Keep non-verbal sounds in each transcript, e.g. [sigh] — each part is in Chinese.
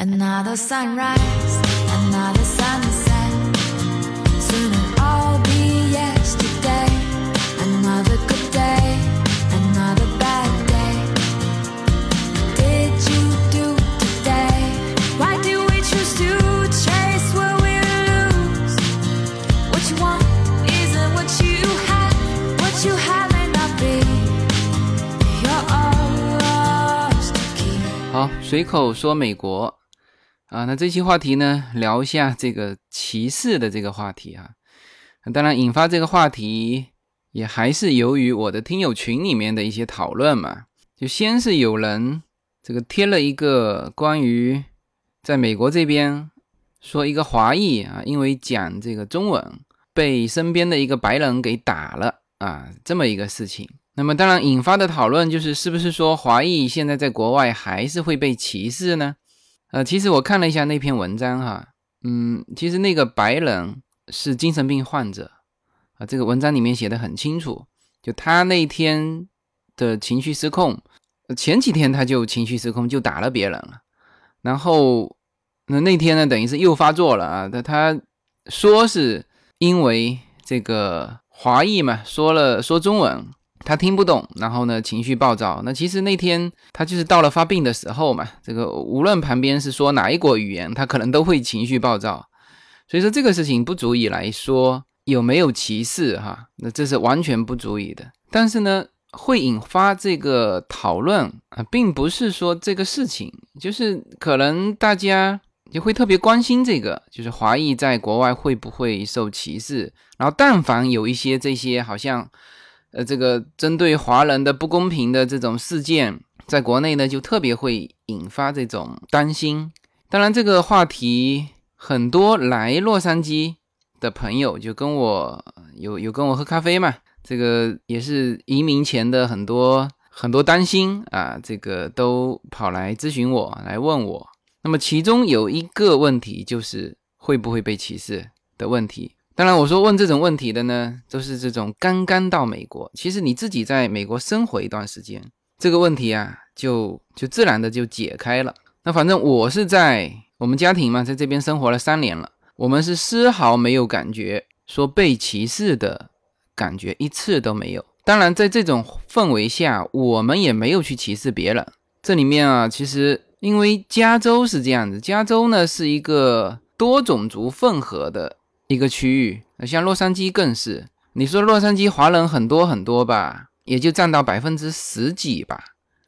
Another sunrise, another sunset. Soon it'll all be yesterday. Another good day, another bad day. Did you do today? Why do we choose to chase what we lose? What you want isn't what you have. What you have may not be. You're ours to keep. 好，随口说美国 啊，那这期话题呢，聊一下这个歧视的这个话题啊。当然，引发这个话题也还是由于我的听友群里面的一些讨论嘛。就先是有人这个贴了一个关于在美国这边说一个华裔啊，因为讲这个中文被身边的一个白人给打了啊，这么一个事情。那么当然引发的讨论就是，是不是说华裔现在在国外还是会被歧视呢？呃，其实我看了一下那篇文章哈，嗯，其实那个白人是精神病患者啊，这个文章里面写的很清楚，就他那天的情绪失控，前几天他就情绪失控，就打了别人了，然后那那天呢，等于是又发作了啊，他他说是因为这个华裔嘛，说了说中文。他听不懂，然后呢，情绪暴躁。那其实那天他就是到了发病的时候嘛。这个无论旁边是说哪一国语言，他可能都会情绪暴躁。所以说这个事情不足以来说有没有歧视哈，那这是完全不足以的。但是呢，会引发这个讨论啊，并不是说这个事情，就是可能大家也会特别关心这个，就是华裔在国外会不会受歧视。然后但凡有一些这些好像。呃，这个针对华人的不公平的这种事件，在国内呢，就特别会引发这种担心。当然，这个话题很多来洛杉矶的朋友就跟我有有跟我喝咖啡嘛，这个也是移民前的很多很多担心啊，这个都跑来咨询我，来问我。那么其中有一个问题就是会不会被歧视的问题。当然，我说问这种问题的呢，都是这种刚刚到美国。其实你自己在美国生活一段时间，这个问题啊，就就自然的就解开了。那反正我是在我们家庭嘛，在这边生活了三年了，我们是丝毫没有感觉说被歧视的感觉，一次都没有。当然，在这种氛围下，我们也没有去歧视别人。这里面啊，其实因为加州是这样子，加州呢是一个多种族混合的。一个区域，像洛杉矶更是。你说洛杉矶华人很多很多吧，也就占到百分之十几吧。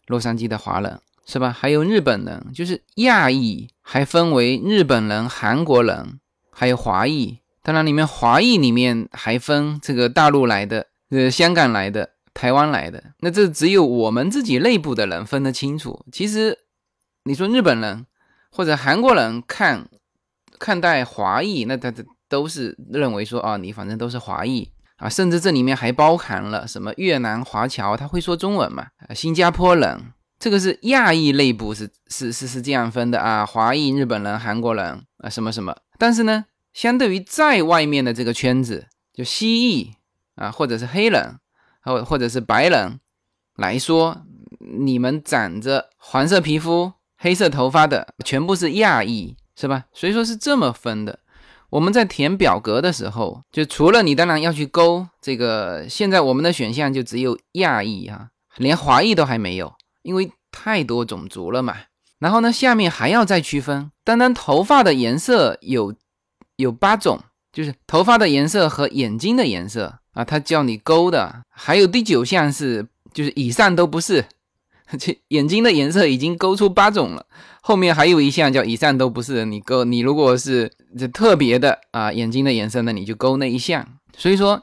洛杉矶的华人是吧？还有日本人，就是亚裔，还分为日本人、韩国人，还有华裔。当然，里面华裔里面还分这个大陆来的、呃香港来的、台湾来的。那这只有我们自己内部的人分得清楚。其实，你说日本人或者韩国人看看待华裔，那他的。都是认为说啊，你反正都是华裔啊，甚至这里面还包含了什么越南华侨，他会说中文嘛？新加坡人，这个是亚裔内部是是是是这样分的啊，华裔、日本人、韩国人啊，什么什么。但是呢，相对于在外面的这个圈子，就西裔啊，或者是黑人，或或者是白人来说，你们长着黄色皮肤、黑色头发的，全部是亚裔，是吧？所以说是这么分的。我们在填表格的时候，就除了你当然要去勾这个，现在我们的选项就只有亚裔哈，连华裔都还没有，因为太多种族了嘛。然后呢，下面还要再区分，单单头发的颜色有有八种，就是头发的颜色和眼睛的颜色啊，他叫你勾的。还有第九项是，就是以上都不是。这眼睛的颜色已经勾出八种了，后面还有一项叫以上都不是。你勾你如果是这特别的啊眼睛的颜色，那你就勾那一项。所以说，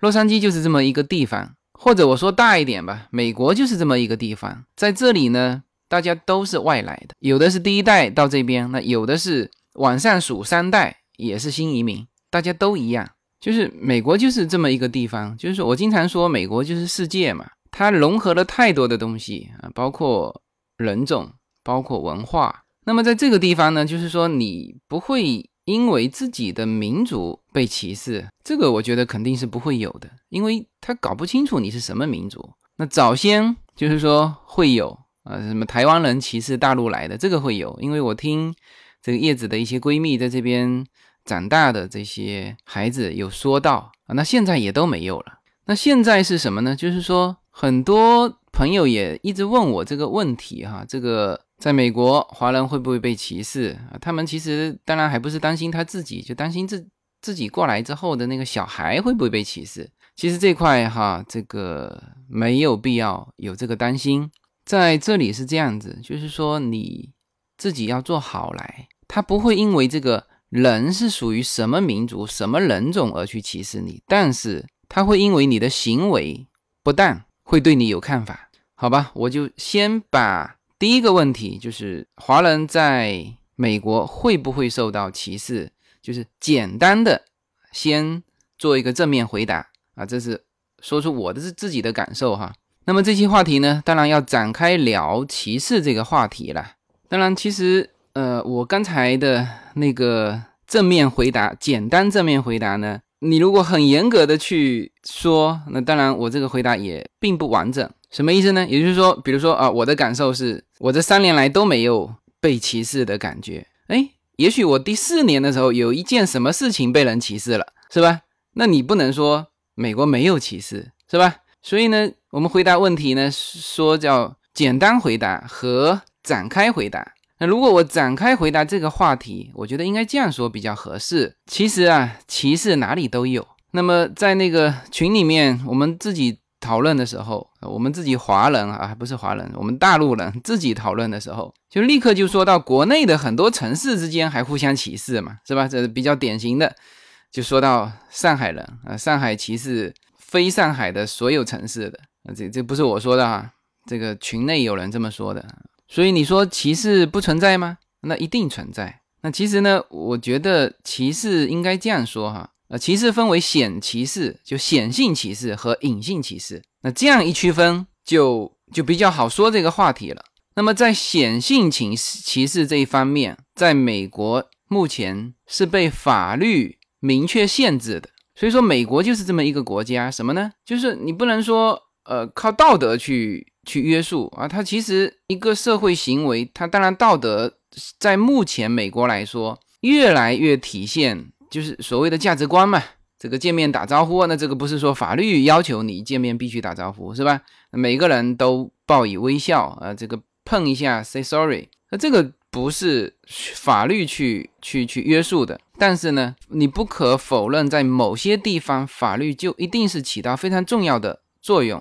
洛杉矶就是这么一个地方，或者我说大一点吧，美国就是这么一个地方。在这里呢，大家都是外来的，有的是第一代到这边，那有的是往上数三代也是新移民，大家都一样。就是美国就是这么一个地方，就是我经常说美国就是世界嘛。它融合了太多的东西啊，包括人种，包括文化。那么在这个地方呢，就是说你不会因为自己的民族被歧视，这个我觉得肯定是不会有的，因为他搞不清楚你是什么民族。那早先就是说会有啊，什么台湾人歧视大陆来的，这个会有，因为我听这个叶子的一些闺蜜在这边长大的这些孩子有说到啊，那现在也都没有了。那现在是什么呢？就是说很多朋友也一直问我这个问题哈，这个在美国华人会不会被歧视啊？他们其实当然还不是担心他自己，就担心自自己过来之后的那个小孩会不会被歧视。其实这块哈，这个没有必要有这个担心。在这里是这样子，就是说你自己要做好来，他不会因为这个人是属于什么民族、什么人种而去歧视你，但是他会因为你的行为不当，会对你有看法。好吧，我就先把第一个问题，就是华人在美国会不会受到歧视，就是简单的先做一个正面回答。啊，这是说出我的是自己的感受哈。那么这期话题呢，当然要展开聊歧视这个话题了。当然，其实呃，我刚才的那个正面回答，简单正面回答呢，你如果很严格的去说，那当然我这个回答也并不完整。什么意思呢？也就是说，比如说啊，我的感受是我这三年来都没有被歧视的感觉。哎，也许我第四年的时候有一件什么事情被人歧视了，是吧？那你不能说。美国没有歧视，是吧？所以呢，我们回答问题呢，说叫简单回答和展开回答。那如果我展开回答这个话题，我觉得应该这样说比较合适。其实啊，歧视哪里都有。那么在那个群里面，我们自己讨论的时候，我们自己华人啊，不是华人，我们大陆人自己讨论的时候，就立刻就说到国内的很多城市之间还互相歧视嘛，是吧？这是比较典型的。就说到上海人啊，上海歧视非上海的所有城市的啊，这这不是我说的哈，这个群内有人这么说的。所以你说歧视不存在吗？那一定存在。那其实呢，我觉得歧视应该这样说哈，呃，歧视分为显歧视，就显性歧视和隐性歧视。那这样一区分，就就比较好说这个话题了。那么在显性歧歧视这一方面，在美国目前是被法律。明确限制的，所以说美国就是这么一个国家，什么呢？就是你不能说，呃，靠道德去去约束啊。它其实一个社会行为，它当然道德在目前美国来说，越来越体现就是所谓的价值观嘛。这个见面打招呼，那这个不是说法律要求你见面必须打招呼是吧？每个人都报以微笑啊，这个碰一下 say sorry，那这个。不是法律去去去约束的，但是呢，你不可否认，在某些地方，法律就一定是起到非常重要的作用。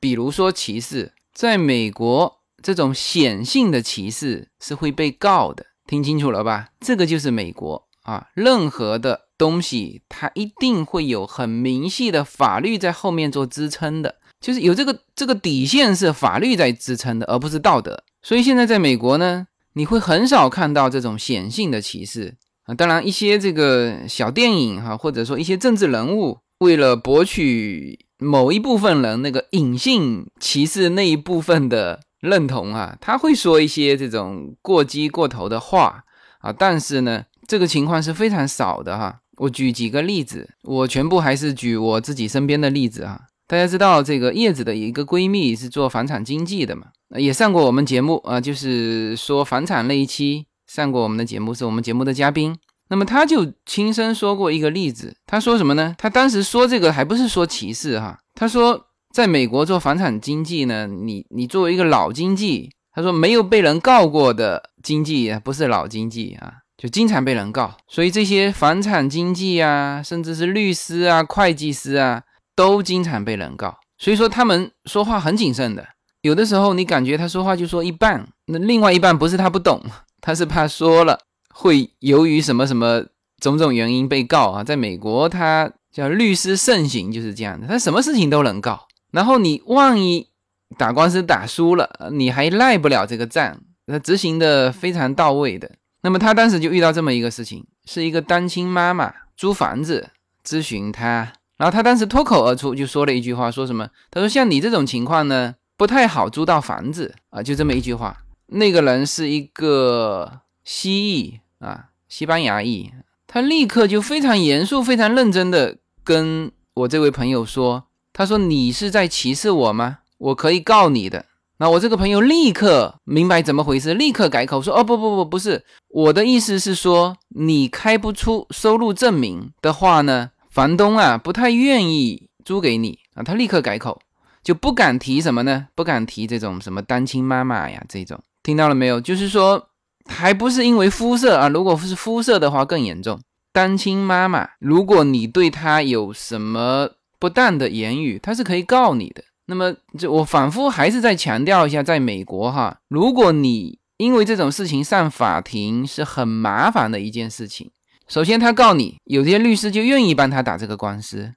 比如说歧视，在美国，这种显性的歧视是会被告的。听清楚了吧？这个就是美国啊，任何的东西，它一定会有很明细的法律在后面做支撑的，就是有这个这个底线是法律在支撑的，而不是道德。所以现在在美国呢。你会很少看到这种显性的歧视啊，当然一些这个小电影哈，或者说一些政治人物，为了博取某一部分人那个隐性歧视那一部分的认同啊，他会说一些这种过激过头的话啊，但是呢，这个情况是非常少的哈。我举几个例子，我全部还是举我自己身边的例子哈。大家知道这个叶子的一个闺蜜是做房产经纪的嘛？也上过我们节目啊，就是说房产那一期上过我们的节目，是我们节目的嘉宾。那么他就亲身说过一个例子，他说什么呢？他当时说这个还不是说歧视哈，他说在美国做房产经纪呢，你你作为一个老经纪，他说没有被人告过的经纪不是老经纪啊，就经常被人告，所以这些房产经纪啊，甚至是律师啊、会计师啊。都经常被人告，所以说他们说话很谨慎的。有的时候你感觉他说话就说一半，那另外一半不是他不懂，他是怕说了会由于什么什么种种原因被告啊。在美国，他叫律师盛行，就是这样的，他什么事情都能告。然后你万一打官司打输了，你还赖不了这个账，他执行的非常到位的。那么他当时就遇到这么一个事情，是一个单亲妈妈租房子咨询他。然后他当时脱口而出就说了一句话，说什么？他说：“像你这种情况呢，不太好租到房子啊。”就这么一句话。那个人是一个蜥蜴啊，西班牙裔。他立刻就非常严肃、非常认真的跟我这位朋友说：“他说你是在歧视我吗？我可以告你的。”那我这个朋友立刻明白怎么回事，立刻改口说：“哦，不不不，不是，我的意思是说，你开不出收入证明的话呢，房东啊不太愿意租给你啊。”他立刻改口，就不敢提什么呢？不敢提这种什么单亲妈妈呀这种，听到了没有？就是说，还不是因为肤色啊，如果是肤色的话更严重。单亲妈妈，如果你对她有什么不当的言语，她是可以告你的。那么，就我反复还是再强调一下，在美国哈，如果你因为这种事情上法庭是很麻烦的一件事情。首先，他告你，有些律师就愿意帮他打这个官司，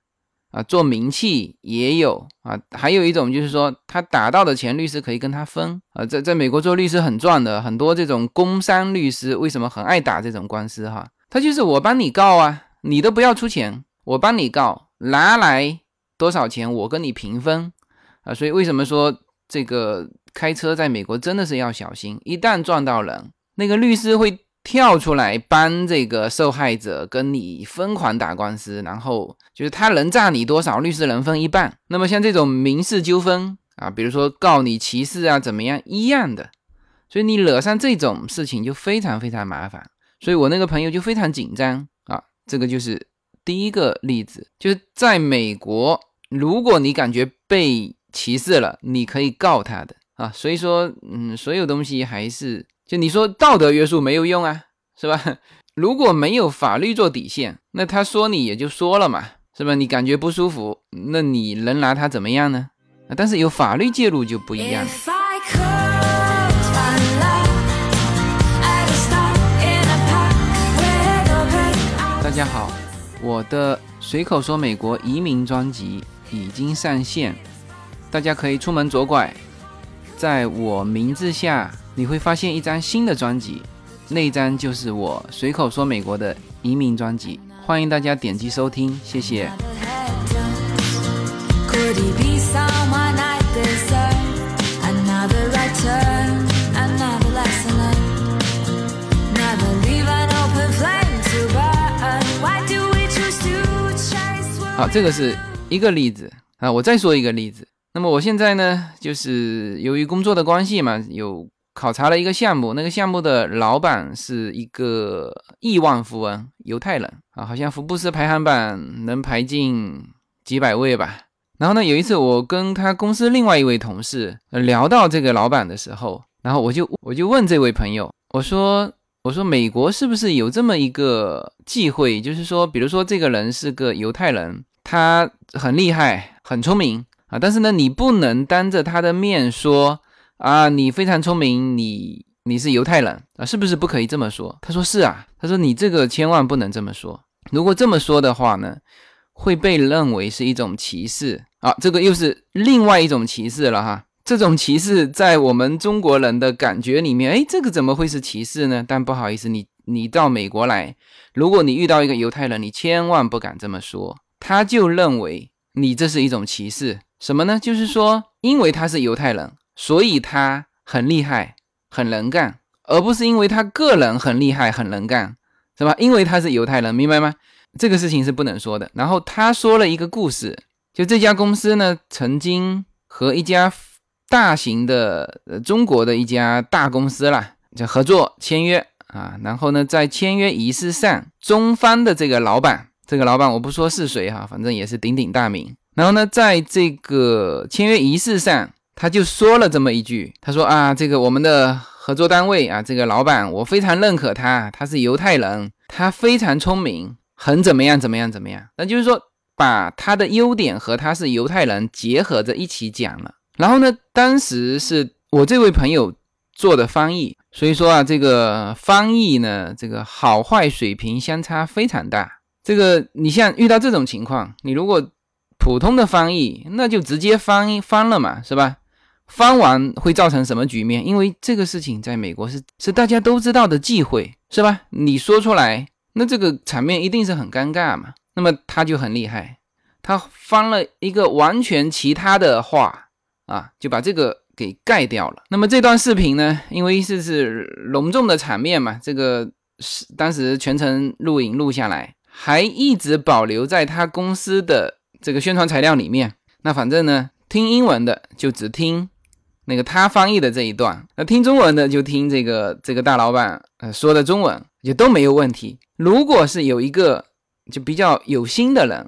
啊，做名气也有啊。还有一种就是说，他打到的钱，律师可以跟他分啊。在在美国做律师很赚的，很多这种工商律师为什么很爱打这种官司哈？他就是我帮你告啊，你都不要出钱，我帮你告，拿来多少钱，我跟你平分。啊，所以为什么说这个开车在美国真的是要小心？一旦撞到人，那个律师会跳出来帮这个受害者跟你疯狂打官司，然后就是他能诈你多少，律师能分一半。那么像这种民事纠纷啊，比如说告你歧视啊，怎么样一样的，所以你惹上这种事情就非常非常麻烦。所以我那个朋友就非常紧张啊，这个就是第一个例子，就是在美国，如果你感觉被歧视了，你可以告他的啊，所以说，嗯，所有东西还是就你说道德约束没有用啊，是吧？如果没有法律做底线，那他说你也就说了嘛，是吧？你感觉不舒服，那你能拿他怎么样呢？但是有法律介入就不一样。大家好，我的随口说美国移民专辑已经上线。大家可以出门左拐，在我名字下你会发现一张新的专辑，那一张就是我随口说美国的移民专辑，欢迎大家点击收听，谢谢。好，这个是一个例子。啊，我再说一个例子。那么我现在呢，就是由于工作的关系嘛，有考察了一个项目，那个项目的老板是一个亿万富翁，犹太人啊，好像福布斯排行榜能排进几百位吧。然后呢，有一次我跟他公司另外一位同事聊到这个老板的时候，然后我就我就问这位朋友，我说我说美国是不是有这么一个忌讳，就是说，比如说这个人是个犹太人，他很厉害，很聪明。啊，但是呢，你不能当着他的面说啊，你非常聪明，你你是犹太人啊，是不是不可以这么说？他说是啊，他说你这个千万不能这么说，如果这么说的话呢，会被认为是一种歧视啊，这个又是另外一种歧视了哈。这种歧视在我们中国人的感觉里面，哎，这个怎么会是歧视呢？但不好意思，你你到美国来，如果你遇到一个犹太人，你千万不敢这么说，他就认为你这是一种歧视。什么呢？就是说，因为他是犹太人，所以他很厉害、很能干，而不是因为他个人很厉害、很能干，是吧？因为他是犹太人，明白吗？这个事情是不能说的。然后他说了一个故事，就这家公司呢，曾经和一家大型的呃中国的一家大公司啦，就合作签约啊。然后呢，在签约仪式上，中方的这个老板，这个老板我不说是谁哈，反正也是鼎鼎大名。然后呢，在这个签约仪式上，他就说了这么一句：“他说啊，这个我们的合作单位啊，这个老板我非常认可他，他是犹太人，他非常聪明，很怎么样怎么样怎么样。那就是说，把他的优点和他是犹太人结合着一起讲了。然后呢，当时是我这位朋友做的翻译，所以说啊，这个翻译呢，这个好坏水平相差非常大。这个你像遇到这种情况，你如果普通的翻译，那就直接翻翻了嘛，是吧？翻完会造成什么局面？因为这个事情在美国是是大家都知道的忌讳，是吧？你说出来，那这个场面一定是很尴尬嘛。那么他就很厉害，他翻了一个完全其他的话啊，就把这个给盖掉了。那么这段视频呢，因为是是隆重的场面嘛，这个是当时全程录影录下来，还一直保留在他公司的。这个宣传材料里面，那反正呢，听英文的就只听那个他翻译的这一段。那听中文的就听这个这个大老板呃说的中文，也都没有问题。如果是有一个就比较有心的人，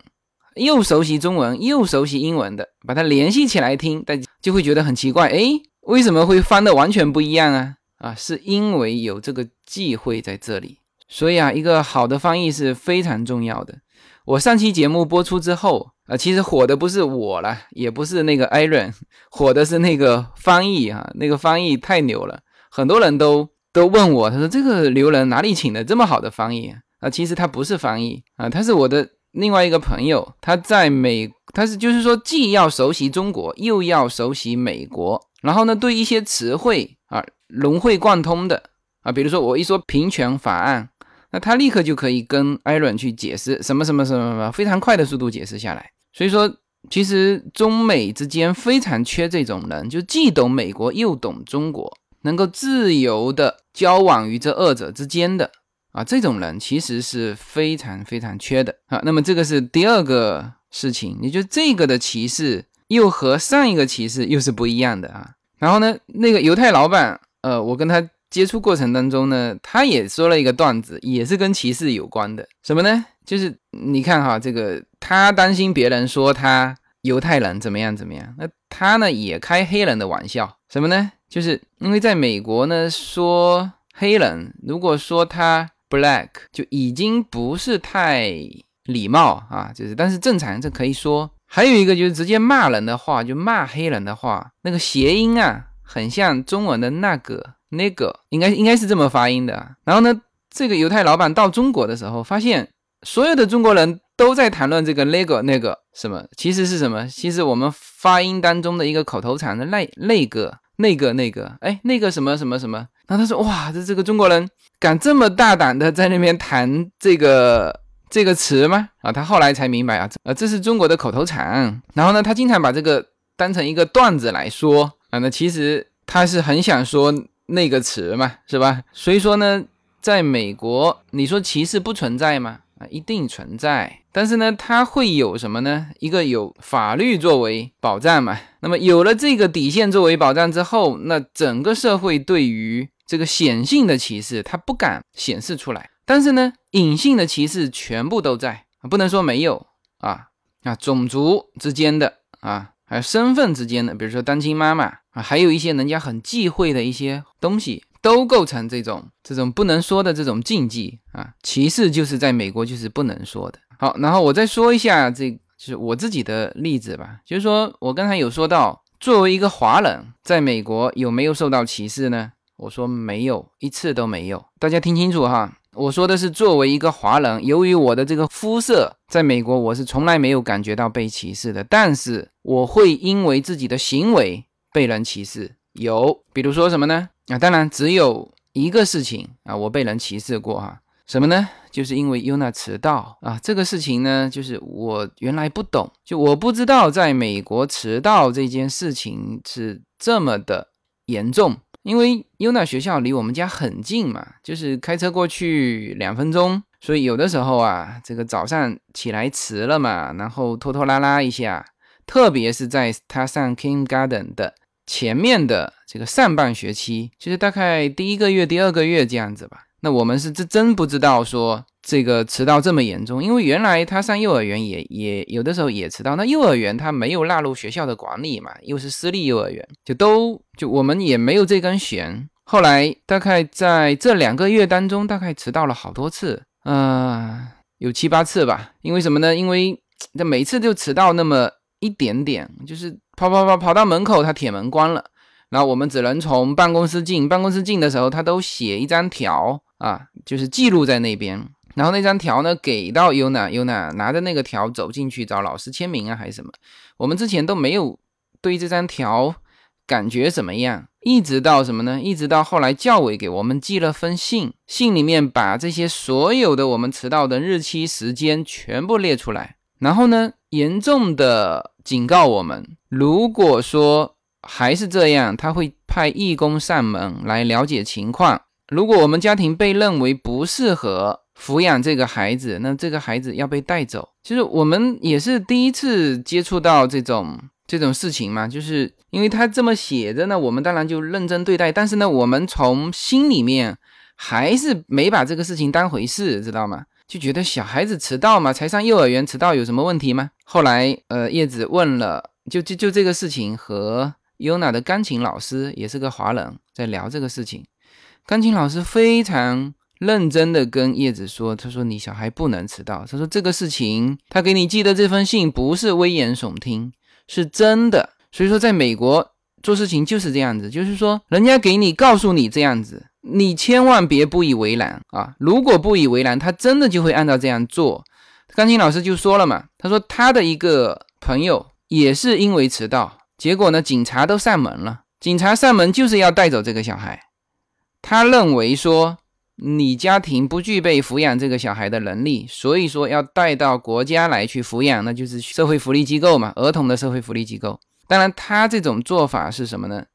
又熟悉中文又熟悉英文的，把它联系起来听，大家就会觉得很奇怪，诶，为什么会翻的完全不一样啊？啊，是因为有这个忌讳在这里。所以啊，一个好的翻译是非常重要的。我上期节目播出之后啊，其实火的不是我了，也不是那个艾伦，[laughs] 火的是那个翻译啊，那个翻译太牛了，很多人都都问我，他说这个牛人哪里请的这么好的翻译啊？其实他不是翻译啊，他是我的另外一个朋友，他在美，他是就是说既要熟悉中国，又要熟悉美国，然后呢，对一些词汇啊融会贯通的啊，比如说我一说平权法案。那他立刻就可以跟艾伦去解释什么什么什么什么，非常快的速度解释下来。所以说，其实中美之间非常缺这种人，就既懂美国又懂中国，能够自由的交往于这二者之间的啊，这种人其实是非常非常缺的啊。那么这个是第二个事情，也就这个的歧视又和上一个歧视又是不一样的啊。然后呢，那个犹太老板，呃，我跟他。接触过程当中呢，他也说了一个段子，也是跟歧视有关的。什么呢？就是你看哈，这个他担心别人说他犹太人怎么样怎么样，那他呢也开黑人的玩笑。什么呢？就是因为在美国呢，说黑人如果说他 black 就已经不是太礼貌啊，就是但是正常这可以说。还有一个就是直接骂人的话，就骂黑人的话，那个谐音啊，很像中文的那个。那个应该应该是这么发音的。然后呢，这个犹太老板到中国的时候，发现所有的中国人都在谈论这个那个那个什么，其实是什么？其实我们发音当中的一个口头禅的那那个那个那个，哎，那个什么什么什么。然后他说：“哇，这这个中国人敢这么大胆的在那边谈这个这个词吗？”啊，他后来才明白啊，呃，这是中国的口头禅。然后呢，他经常把这个当成一个段子来说啊，那其实他是很想说。那个词嘛，是吧？所以说呢，在美国，你说歧视不存在吗？啊，一定存在。但是呢，它会有什么呢？一个有法律作为保障嘛。那么有了这个底线作为保障之后，那整个社会对于这个显性的歧视，它不敢显示出来。但是呢，隐性的歧视全部都在，不能说没有啊啊，种族之间的啊。还有身份之间的，比如说单亲妈妈啊，还有一些人家很忌讳的一些东西，都构成这种这种不能说的这种禁忌啊。歧视就是在美国就是不能说的。好，然后我再说一下，这就是我自己的例子吧。就是说我刚才有说到，作为一个华人，在美国有没有受到歧视呢？我说没有，一次都没有。大家听清楚哈。我说的是，作为一个华人，由于我的这个肤色，在美国我是从来没有感觉到被歧视的。但是我会因为自己的行为被人歧视，有，比如说什么呢？啊，当然只有一个事情啊，我被人歧视过哈。什么呢？就是因为 Yuna 迟到啊。这个事情呢，就是我原来不懂，就我不知道在美国迟到这件事情是这么的严重。因为优娜学校离我们家很近嘛，就是开车过去两分钟，所以有的时候啊，这个早上起来迟了嘛，然后拖拖拉拉一下，特别是在他上 Kindergarten 的前面的这个上半学期，就是大概第一个月、第二个月这样子吧。那我们是真真不知道说。这个迟到这么严重，因为原来他上幼儿园也也有的时候也迟到。那幼儿园他没有纳入学校的管理嘛，又是私立幼儿园，就都就我们也没有这根弦。后来大概在这两个月当中，大概迟到了好多次，呃，有七八次吧。因为什么呢？因为这每次就迟到那么一点点，就是跑跑跑跑到门口，他铁门关了，然后我们只能从办公室进。办公室进的时候，他都写一张条啊，就是记录在那边。然后那张条呢，给到 Yuna，Yuna 拿着那个条走进去找老师签名啊，还是什么？我们之前都没有对这张条感觉怎么样，一直到什么呢？一直到后来教委给我们寄了封信，信里面把这些所有的我们迟到的日期、时间全部列出来，然后呢，严重的警告我们，如果说还是这样，他会派义工上门来了解情况。如果我们家庭被认为不适合，抚养这个孩子，那这个孩子要被带走。其实我们也是第一次接触到这种这种事情嘛，就是因为他这么写着呢，我们当然就认真对待。但是呢，我们从心里面还是没把这个事情当回事，知道吗？就觉得小孩子迟到嘛，才上幼儿园迟到有什么问题吗？后来，呃，叶子问了，就就就这个事情和 Yuna 的钢琴老师也是个华人，在聊这个事情。钢琴老师非常认真的跟叶子说：“他说你小孩不能迟到。他说这个事情，他给你寄的这封信不是危言耸听。”是真的，所以说在美国做事情就是这样子，就是说人家给你告诉你这样子，你千万别不以为然啊！如果不以为然，他真的就会按照这样做。钢琴老师就说了嘛，他说他的一个朋友也是因为迟到，结果呢警察都上门了，警察上门就是要带走这个小孩。他认为说你家庭不具备抚养这个小孩的能力，所以说要带到国家来去抚养，那就是社会福利机构嘛，儿童的社会福利机构。当然，他这种做法是什么呢？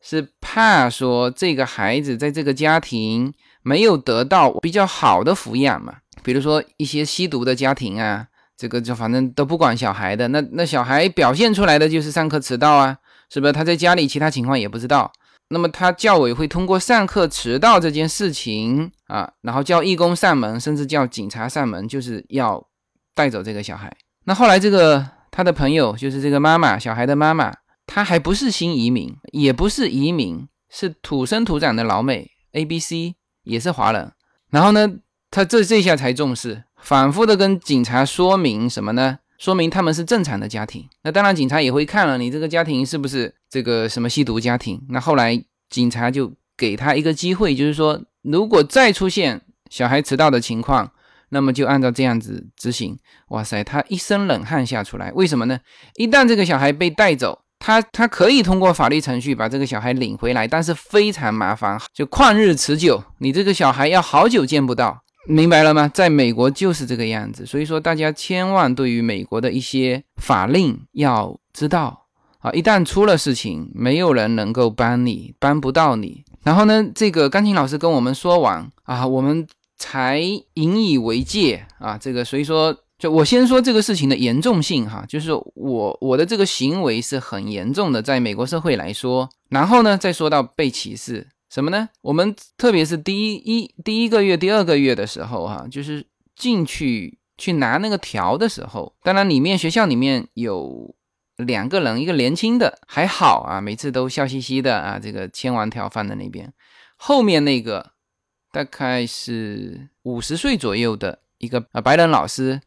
是怕说这个孩子在这个家庭没有得到比较好的抚养嘛。比如说一些吸毒的家庭啊，这个就反正都不管小孩的，那那小孩表现出来的就是上课迟到啊，是不是？他在家里其他情况也不知道，那么他教委会通过上课迟到这件事情啊，然后叫义工上门，甚至叫警察上门，就是要带走这个小孩。那后来这个他的朋友，就是这个妈妈，小孩的妈妈，她还不是新移民，也不是移民，是土生土长的老美，A B C 也是华人。然后呢？他这这下才重视，反复的跟警察说明什么呢？说明他们是正常的家庭。那当然，警察也会看了你这个家庭是不是这个什么吸毒家庭。那后来警察就给他一个机会，就是说，如果再出现小孩迟到的情况，那么就按照这样子执行。哇塞，他一身冷汗吓出来，为什么呢？一旦这个小孩被带走，他他可以通过法律程序把这个小孩领回来，但是非常麻烦，就旷日持久，你这个小孩要好久见不到。明白了吗？在美国就是这个样子，所以说大家千万对于美国的一些法令要知道啊，一旦出了事情，没有人能够帮你，帮不到你。然后呢，这个钢琴老师跟我们说完啊，我们才引以为戒啊。这个所以说，就我先说这个事情的严重性哈，就是我我的这个行为是很严重的，在美国社会来说。然后呢，再说到被歧视。什么呢？我们特别是第一一第一个月、第二个月的时候，哈，就是进去去拿那个条的时候，当然里面学校里面有两个人，一个年轻的还好啊，每次都笑嘻嘻的啊，这个签完条放在那边。后面那个大概是五十岁左右的一个啊白人老师，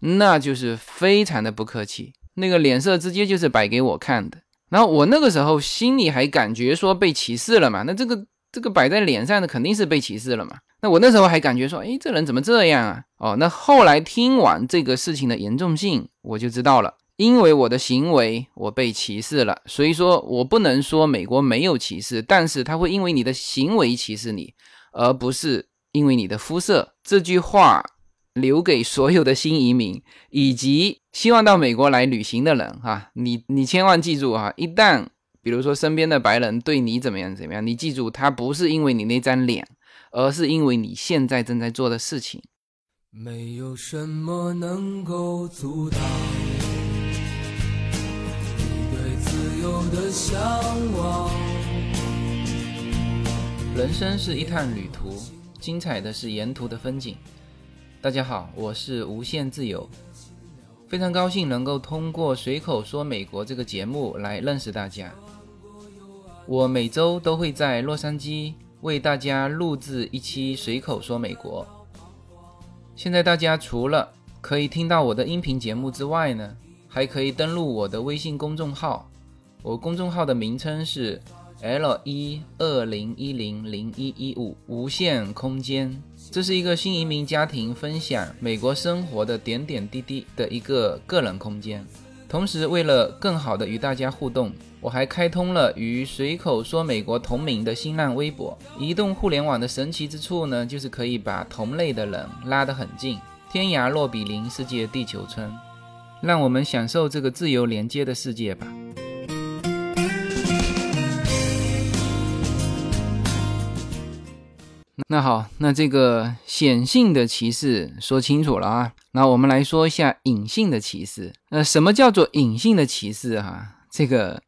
那就是非常的不客气，那个脸色直接就是摆给我看的。然后我那个时候心里还感觉说被歧视了嘛，那这个这个摆在脸上的肯定是被歧视了嘛。那我那时候还感觉说，哎，这人怎么这样啊？哦，那后来听完这个事情的严重性，我就知道了，因为我的行为我被歧视了，所以说我不能说美国没有歧视，但是他会因为你的行为歧视你，而不是因为你的肤色。这句话。留给所有的新移民以及希望到美国来旅行的人哈，你你千万记住哈，一旦比如说身边的白人对你怎么样怎么样，你记住他不是因为你那张脸，而是因为你现在正在做的事情。没有什么能够阻挡的向往。人生是一趟旅途，精彩的是沿途的风景。大家好，我是无限自由，非常高兴能够通过随口说美国这个节目来认识大家。我每周都会在洛杉矶为大家录制一期随口说美国。现在大家除了可以听到我的音频节目之外呢，还可以登录我的微信公众号，我公众号的名称是 L 一二零一零零一一五无限空间。这是一个新移民家庭分享美国生活的点点滴滴的一个个人空间。同时，为了更好的与大家互动，我还开通了与“随口说美国”同名的新浪微博。移动互联网的神奇之处呢，就是可以把同类的人拉得很近，天涯若比邻，世界地球村。让我们享受这个自由连接的世界吧。那好，那这个显性的歧视说清楚了啊，那我们来说一下隐性的歧视。那什么叫做隐性的歧视哈？这个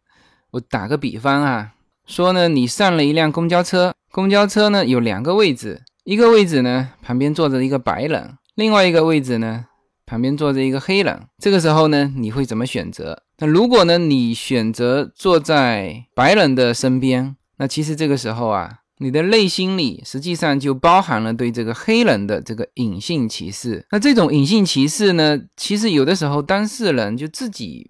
我打个比方啊，说呢，你上了一辆公交车，公交车呢有两个位置，一个位置呢旁边坐着一个白人，另外一个位置呢旁边坐着一个黑人。这个时候呢，你会怎么选择？那如果呢，你选择坐在白人的身边，那其实这个时候啊。你的内心里实际上就包含了对这个黑人的这个隐性歧视。那这种隐性歧视呢，其实有的时候当事人就自己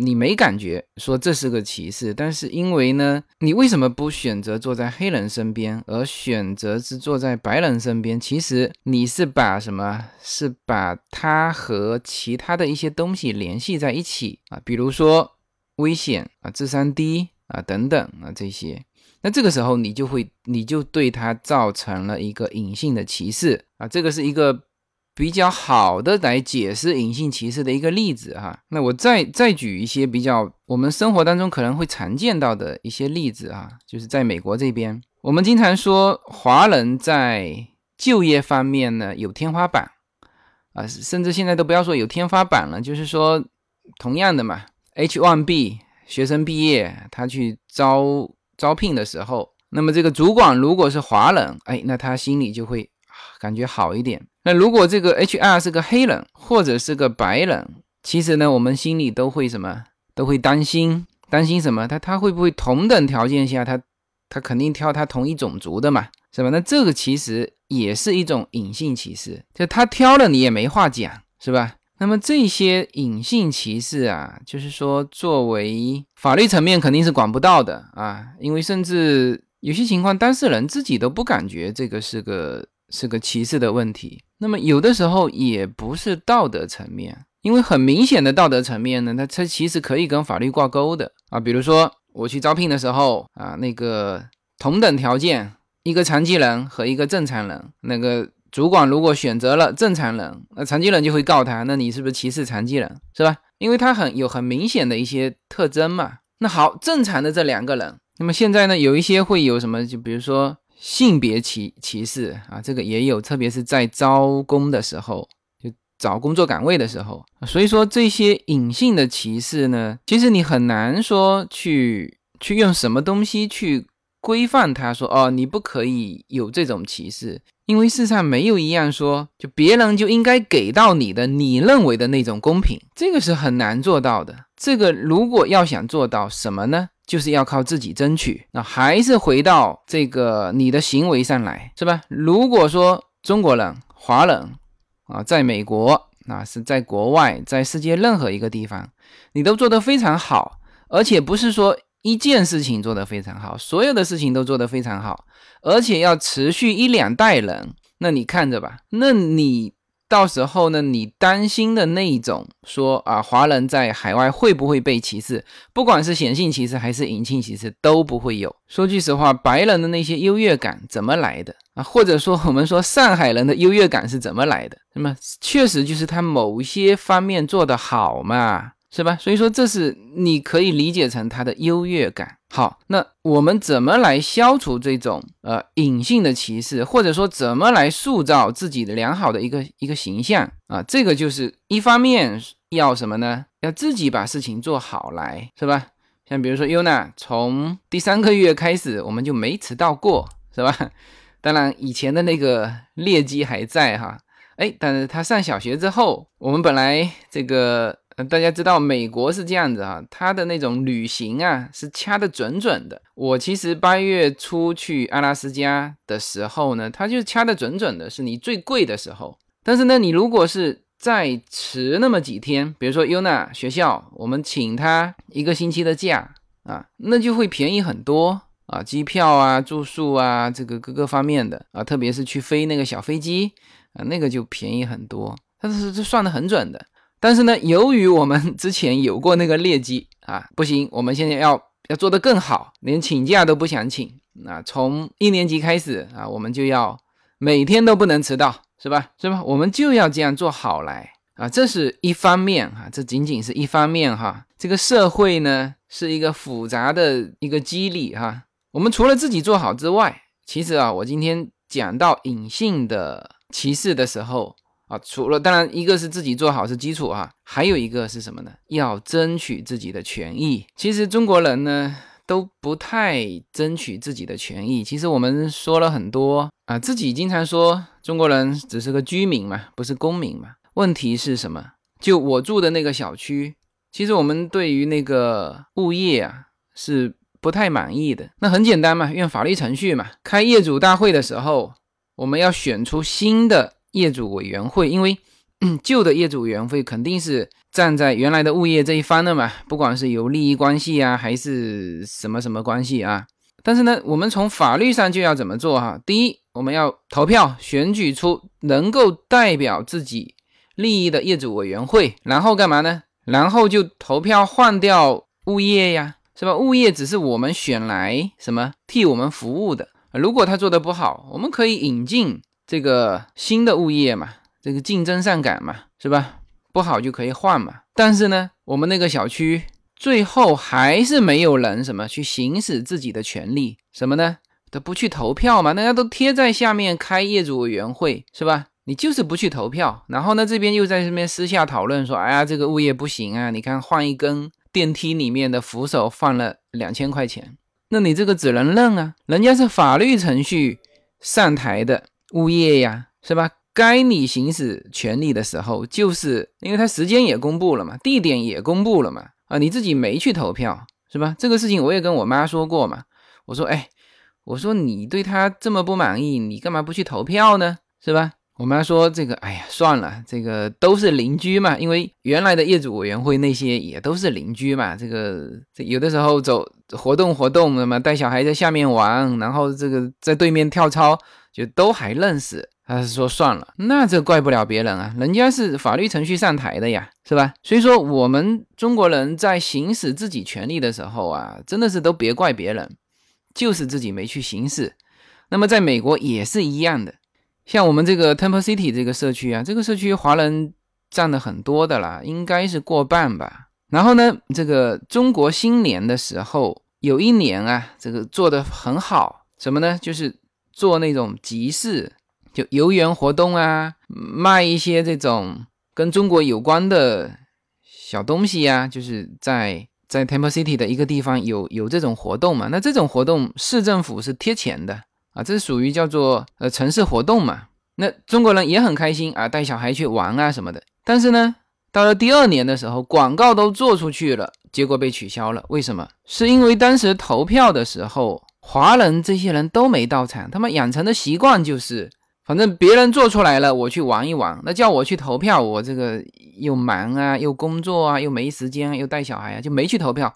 你没感觉说这是个歧视，但是因为呢，你为什么不选择坐在黑人身边，而选择是坐在白人身边？其实你是把什么？是把他和其他的一些东西联系在一起啊，比如说危险啊、智商低啊等等啊这些。那这个时候，你就会，你就对他造成了一个隐性的歧视啊，这个是一个比较好的来解释隐性歧视的一个例子哈。那我再再举一些比较我们生活当中可能会常见到的一些例子啊，就是在美国这边，我们经常说华人在就业方面呢有天花板啊，甚至现在都不要说有天花板了，就是说同样的嘛，H1B 学生毕业他去招。招聘的时候，那么这个主管如果是华人，哎，那他心里就会感觉好一点。那如果这个 HR 是个黑人或者是个白人，其实呢，我们心里都会什么？都会担心，担心什么？他他会不会同等条件下，他他肯定挑他同一种族的嘛，是吧？那这个其实也是一种隐性歧视，就他挑了你也没话讲，是吧？那么这些隐性歧视啊，就是说，作为法律层面肯定是管不到的啊，因为甚至有些情况当事人自己都不感觉这个是个是个歧视的问题。那么有的时候也不是道德层面，因为很明显的道德层面呢，它它其实可以跟法律挂钩的啊。比如说我去招聘的时候啊，那个同等条件，一个残疾人和一个正常人，那个。主管如果选择了正常人，那残疾人就会告他，那你是不是歧视残疾人，是吧？因为他很有很明显的一些特征嘛。那好，正常的这两个人，那么现在呢，有一些会有什么？就比如说性别歧歧视啊，这个也有，特别是在招工的时候，就找工作岗位的时候。所以说这些隐性的歧视呢，其实你很难说去去用什么东西去规范他，说哦，你不可以有这种歧视。因为世上没有一样说，就别人就应该给到你的，你认为的那种公平，这个是很难做到的。这个如果要想做到什么呢？就是要靠自己争取。那还是回到这个你的行为上来，是吧？如果说中国人、华人啊，在美国啊，是在国外，在世界任何一个地方，你都做得非常好，而且不是说。一件事情做得非常好，所有的事情都做得非常好，而且要持续一两代人，那你看着吧。那你到时候呢？你担心的那一种说啊，华人在海外会不会被歧视？不管是显性歧视还是隐性歧视，都不会有。说句实话，白人的那些优越感怎么来的啊？或者说我们说上海人的优越感是怎么来的？那么确实就是他某些方面做得好嘛。是吧？所以说这是你可以理解成他的优越感。好，那我们怎么来消除这种呃隐性的歧视，或者说怎么来塑造自己的良好的一个一个形象啊？这个就是一方面要什么呢？要自己把事情做好来，是吧？像比如说 Yuna，从第三个月开始我们就没迟到过，是吧？当然以前的那个劣迹还在哈，哎，但是他上小学之后，我们本来这个。大家知道美国是这样子啊，他的那种旅行啊是掐的准准的。我其实八月初去阿拉斯加的时候呢，他就掐的准准的，是你最贵的时候。但是呢，你如果是再迟那么几天，比如说 Yuna 学校，我们请他一个星期的假啊，那就会便宜很多啊，机票啊、住宿啊，这个各个方面的啊，特别是去飞那个小飞机啊，那个就便宜很多。他是这算的很准的。但是呢，由于我们之前有过那个劣迹 [laughs] 啊，不行，我们现在要要做得更好，连请假都不想请。那从一年级开始啊，我们就要每天都不能迟到，是吧？是吧？我们就要这样做好来啊，这是一方面哈，这仅仅是一方面哈。这个社会呢是一个复杂的一个机理哈。我们除了自己做好之外，其实啊，我今天。讲到隐性的歧视的时候啊，除了当然一个是自己做好是基础啊，还有一个是什么呢？要争取自己的权益。其实中国人呢都不太争取自己的权益。其实我们说了很多啊，自己经常说中国人只是个居民嘛，不是公民嘛。问题是什么？就我住的那个小区，其实我们对于那个物业啊是。不太满意的那很简单嘛，用法律程序嘛。开业主大会的时候，我们要选出新的业主委员会，因为旧的业主委员会肯定是站在原来的物业这一方的嘛，不管是有利益关系啊，还是什么什么关系啊。但是呢，我们从法律上就要怎么做哈？第一，我们要投票选举出能够代表自己利益的业主委员会，然后干嘛呢？然后就投票换掉物业呀。是吧？物业只是我们选来什么替我们服务的。如果他做的不好，我们可以引进这个新的物业嘛，这个竞争上岗嘛，是吧？不好就可以换嘛。但是呢，我们那个小区最后还是没有人什么去行使自己的权利，什么呢？他不去投票嘛？大家都贴在下面开业主委员会，是吧？你就是不去投票，然后呢，这边又在这边私下讨论说，哎呀，这个物业不行啊，你看换一根。电梯里面的扶手放了两千块钱，那你这个只能认啊，人家是法律程序上台的物业呀，是吧？该你行使权利的时候，就是因为他时间也公布了嘛，地点也公布了嘛，啊，你自己没去投票，是吧？这个事情我也跟我妈说过嘛，我说，哎，我说你对他这么不满意，你干嘛不去投票呢？是吧？我妈说：“这个，哎呀，算了，这个都是邻居嘛，因为原来的业主委员会那些也都是邻居嘛。这个，这有的时候走活动活动，那么带小孩在下面玩，然后这个在对面跳操，就都还认识。他是说算了，那这怪不了别人啊，人家是法律程序上台的呀，是吧？所以说，我们中国人在行使自己权利的时候啊，真的是都别怪别人，就是自己没去行使。那么在美国也是一样的。”像我们这个 Temple City 这个社区啊，这个社区华人占的很多的啦，应该是过半吧。然后呢，这个中国新年的时候，有一年啊，这个做的很好，什么呢？就是做那种集市，就游园活动啊，卖一些这种跟中国有关的小东西呀，就是在在 Temple City 的一个地方有有这种活动嘛。那这种活动市政府是贴钱的。啊，这属于叫做呃城市活动嘛？那中国人也很开心啊，带小孩去玩啊什么的。但是呢，到了第二年的时候，广告都做出去了，结果被取消了。为什么？是因为当时投票的时候，华人这些人都没到场，他们养成的习惯就是，反正别人做出来了，我去玩一玩。那叫我去投票，我这个又忙啊，又工作啊，又没时间，又带小孩啊，就没去投票。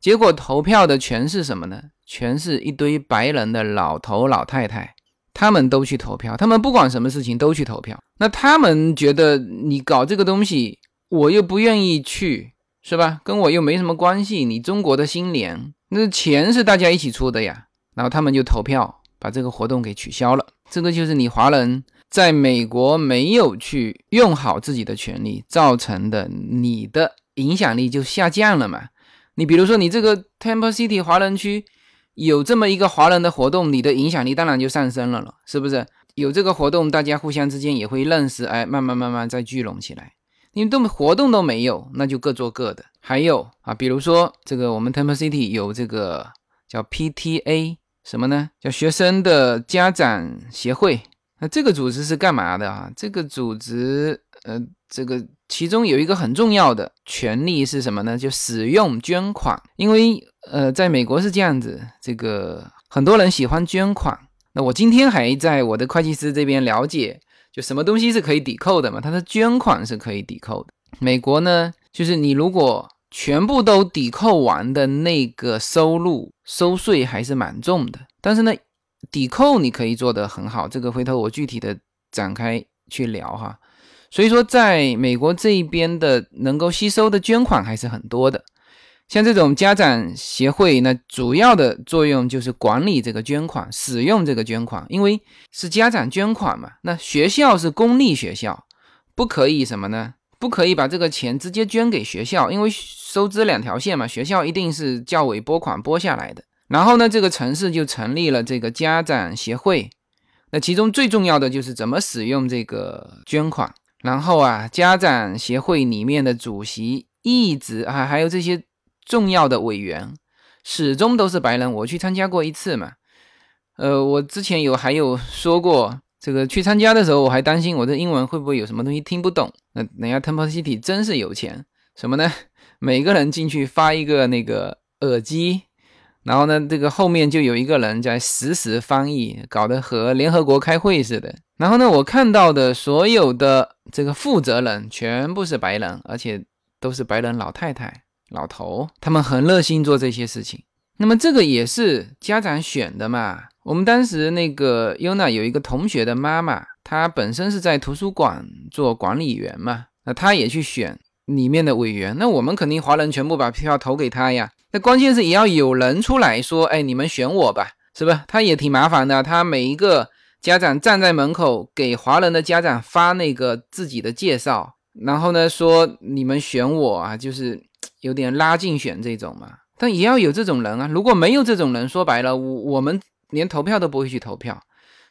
结果投票的全是什么呢？全是一堆白人的老头老太太，他们都去投票，他们不管什么事情都去投票。那他们觉得你搞这个东西，我又不愿意去，是吧？跟我又没什么关系。你中国的新年，那钱是大家一起出的呀。然后他们就投票，把这个活动给取消了。这个就是你华人在美国没有去用好自己的权利造成的，你的影响力就下降了嘛。你比如说，你这个 Temple City 华人区有这么一个华人的活动，你的影响力当然就上升了了，是不是？有这个活动，大家互相之间也会认识，哎，慢慢慢慢再聚拢起来。你都活动都没有，那就各做各的。还有啊，比如说这个我们 Temple City 有这个叫 PTA 什么呢？叫学生的家长协会。那这个组织是干嘛的啊？这个组织，呃，这个。其中有一个很重要的权利是什么呢？就使用捐款。因为呃，在美国是这样子，这个很多人喜欢捐款。那我今天还在我的会计师这边了解，就什么东西是可以抵扣的嘛？他的捐款是可以抵扣的。美国呢，就是你如果全部都抵扣完的那个收入收税还是蛮重的。但是呢，抵扣你可以做得很好。这个回头我具体的展开去聊哈。所以说，在美国这一边的能够吸收的捐款还是很多的。像这种家长协会，那主要的作用就是管理这个捐款，使用这个捐款，因为是家长捐款嘛。那学校是公立学校，不可以什么呢？不可以把这个钱直接捐给学校，因为收支两条线嘛。学校一定是教委拨款拨下来的。然后呢，这个城市就成立了这个家长协会。那其中最重要的就是怎么使用这个捐款。然后啊，家长协会里面的主席一直啊，还有这些重要的委员，始终都是白人。我去参加过一次嘛，呃，我之前有还有说过，这个去参加的时候，我还担心我的英文会不会有什么东西听不懂。那人家 Temple City 真是有钱，什么呢？[laughs] 每个人进去发一个那个耳机。然后呢，这个后面就有一个人在实时翻译，搞得和联合国开会似的。然后呢，我看到的所有的这个负责人全部是白人，而且都是白人老太太、老头，他们很热心做这些事情。那么这个也是家长选的嘛？我们当时那个 Yuna 有一个同学的妈妈，她本身是在图书馆做管理员嘛，那她也去选里面的委员。那我们肯定华人全部把票投给他呀。那关键是也要有人出来说，哎，你们选我吧，是吧？他也挺麻烦的，他每一个家长站在门口给华人的家长发那个自己的介绍，然后呢说你们选我啊，就是 [tsk] 有点拉竞选这种嘛。但也要有这种人啊，如果没有这种人，说白了，我我们连投票都不会去投票，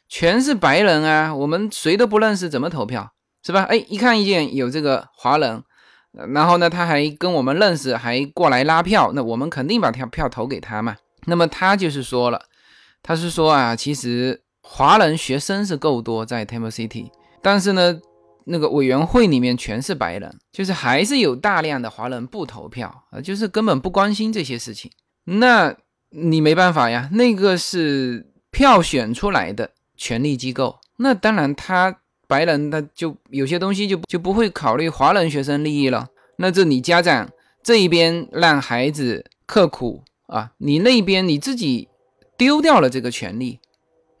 全是白人啊，我们谁都不认识，怎么投票，是吧？哎，一看一见有这个华人。然后呢，他还跟我们认识，还过来拉票，那我们肯定把票票投给他嘛。那么他就是说了，他是说啊，其实华人学生是够多在 Temple City，但是呢，那个委员会里面全是白人，就是还是有大量的华人不投票啊，就是根本不关心这些事情。那你没办法呀，那个是票选出来的权力机构，那当然他。白人他就有些东西就就不会考虑华人学生利益了，那这你家长这一边让孩子刻苦啊，你那边你自己丢掉了这个权利，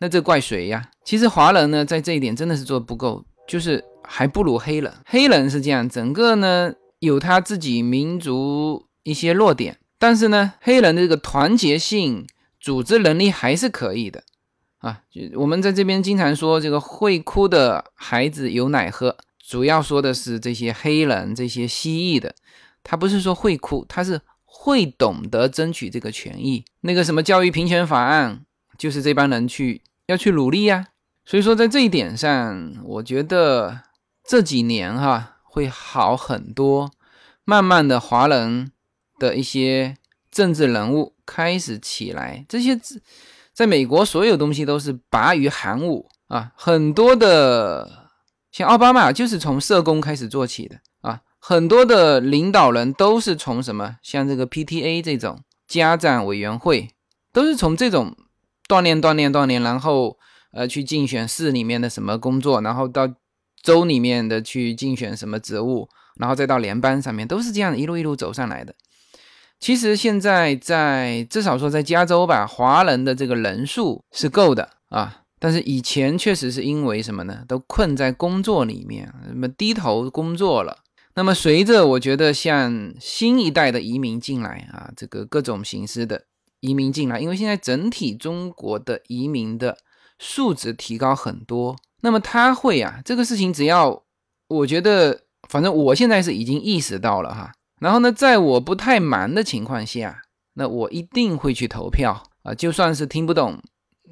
那这怪谁呀？其实华人呢在这一点真的是做不够，就是还不如黑人。黑人是这样，整个呢有他自己民族一些弱点，但是呢黑人的这个团结性、组织能力还是可以的。啊，就我们在这边经常说这个会哭的孩子有奶喝，主要说的是这些黑人、这些蜥蜴的，他不是说会哭，他是会懂得争取这个权益。那个什么教育平权法案，就是这帮人去要去努力呀。所以说在这一点上，我觉得这几年哈会好很多，慢慢的华人的一些政治人物开始起来，这些。在美国，所有东西都是拔于韩武啊，很多的像奥巴马就是从社工开始做起的啊，很多的领导人都是从什么，像这个 PTA 这种家长委员会，都是从这种锻炼锻炼锻炼，然后呃去竞选市里面的什么工作，然后到州里面的去竞选什么职务，然后再到联邦上面，都是这样一路一路走上来的。其实现在在至少说在加州吧，华人的这个人数是够的啊。但是以前确实是因为什么呢？都困在工作里面，什么低头工作了。那么随着我觉得像新一代的移民进来啊，这个各种形式的移民进来，因为现在整体中国的移民的素质提高很多，那么他会啊，这个事情只要我觉得，反正我现在是已经意识到了哈。然后呢，在我不太忙的情况下，那我一定会去投票啊，就算是听不懂，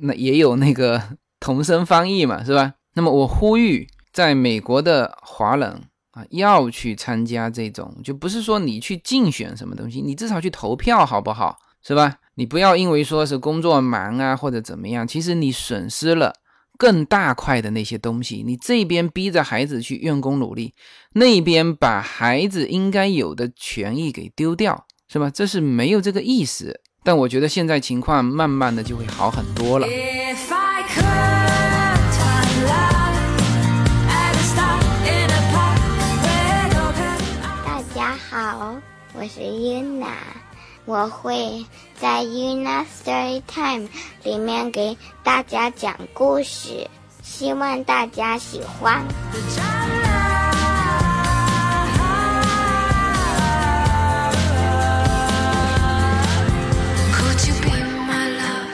那也有那个 [laughs] 同声翻译嘛，是吧？那么我呼吁在美国的华人啊，要去参加这种，就不是说你去竞选什么东西，你至少去投票好不好？是吧？你不要因为说是工作忙啊或者怎么样，其实你损失了。更大块的那些东西，你这边逼着孩子去用功努力，那边把孩子应该有的权益给丢掉，是吧？这是没有这个意思。但我觉得现在情况慢慢的就会好很多了。大家好，我是英娜。我会在 Una Story Time 里面给大家讲故事，希望大家喜欢。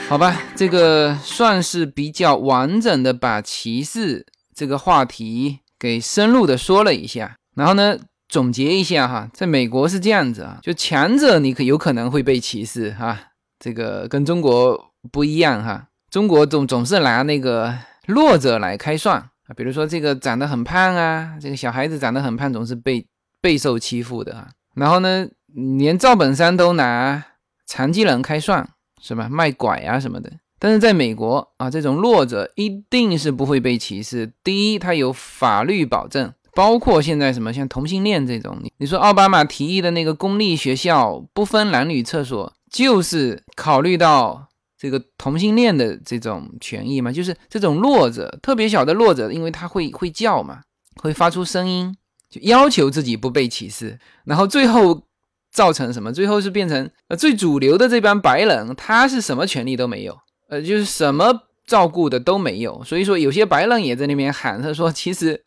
好吧，这个算是比较完整的把歧视这个话题给深入的说了一下，然后呢。总结一下哈，在美国是这样子啊，就强者你可有可能会被歧视哈，这个跟中国不一样哈，中国总总是拿那个弱者来开涮啊，比如说这个长得很胖啊，这个小孩子长得很胖，总是被备受欺负的啊。然后呢，连赵本山都拿残疾人开涮，是吧？卖拐啊什么的。但是在美国啊，这种弱者一定是不会被歧视。第一，他有法律保证，包括现在什么像同性恋这种，你说奥巴马提议的那个公立学校不分男女厕所，就是考虑到这个同性恋的这种权益嘛？就是这种弱者，特别小的弱者，因为他会会叫嘛，会发出声音，就要求自己不被歧视，然后最后造成什么？最后是变成呃最主流的这帮白人，他是什么权利都没有。呃，就是什么照顾的都没有，所以说有些白人也在那边喊，他说其实，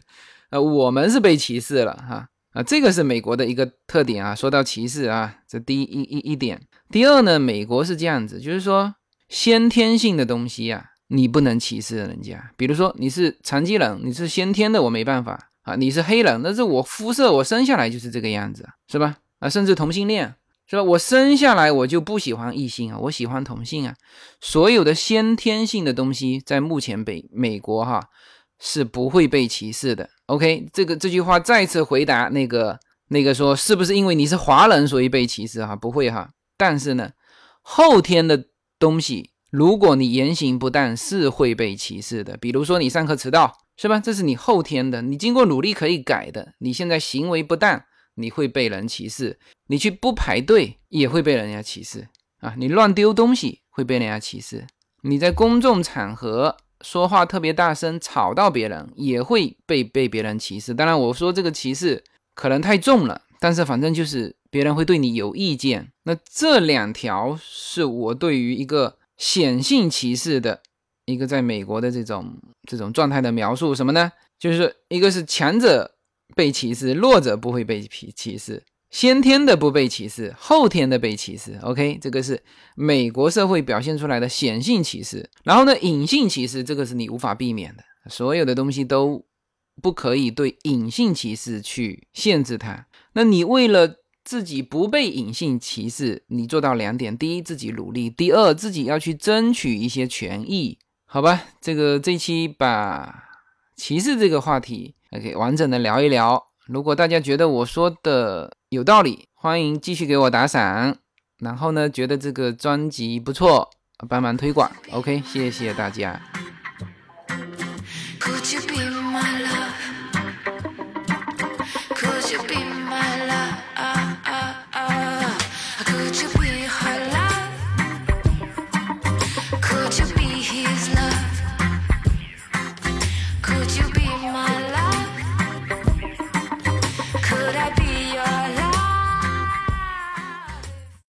呃，我们是被歧视了哈啊，这个是美国的一个特点啊。说到歧视啊，这第一一一点，第二呢，美国是这样子，就是说先天性的东西啊，你不能歧视人家。比如说你是残疾人，你是先天的，我没办法啊。你是黑人，那是我肤色，我生下来就是这个样子，是吧？啊，甚至同性恋。是吧？我生下来我就不喜欢异性啊，我喜欢同性啊。所有的先天性的东西，在目前北美国哈是不会被歧视的。OK，这个这句话再次回答那个那个说是不是因为你是华人所以被歧视哈？不会哈。但是呢，后天的东西，如果你言行不当，是会被歧视的。比如说你上课迟到，是吧？这是你后天的，你经过努力可以改的。你现在行为不当。你会被人歧视，你去不排队也会被人家歧视啊！你乱丢东西会被人家歧视，你在公众场合说话特别大声吵到别人也会被被别人歧视。当然，我说这个歧视可能太重了，但是反正就是别人会对你有意见。那这两条是我对于一个显性歧视的一个在美国的这种这种状态的描述，什么呢？就是一个是强者。被歧视，弱者不会被歧歧视，先天的不被歧视，后天的被歧视。OK，这个是美国社会表现出来的显性歧视。然后呢，隐性歧视，这个是你无法避免的，所有的东西都不可以对隐性歧视去限制它。那你为了自己不被隐性歧视，你做到两点：第一，自己努力；第二，自己要去争取一些权益。好吧，这个这期把歧视这个话题。OK，完整的聊一聊。如果大家觉得我说的有道理欢迎继续给我打赏。然后呢觉得这个专辑不错帮忙推广。Ok 谢谢大家。Could you be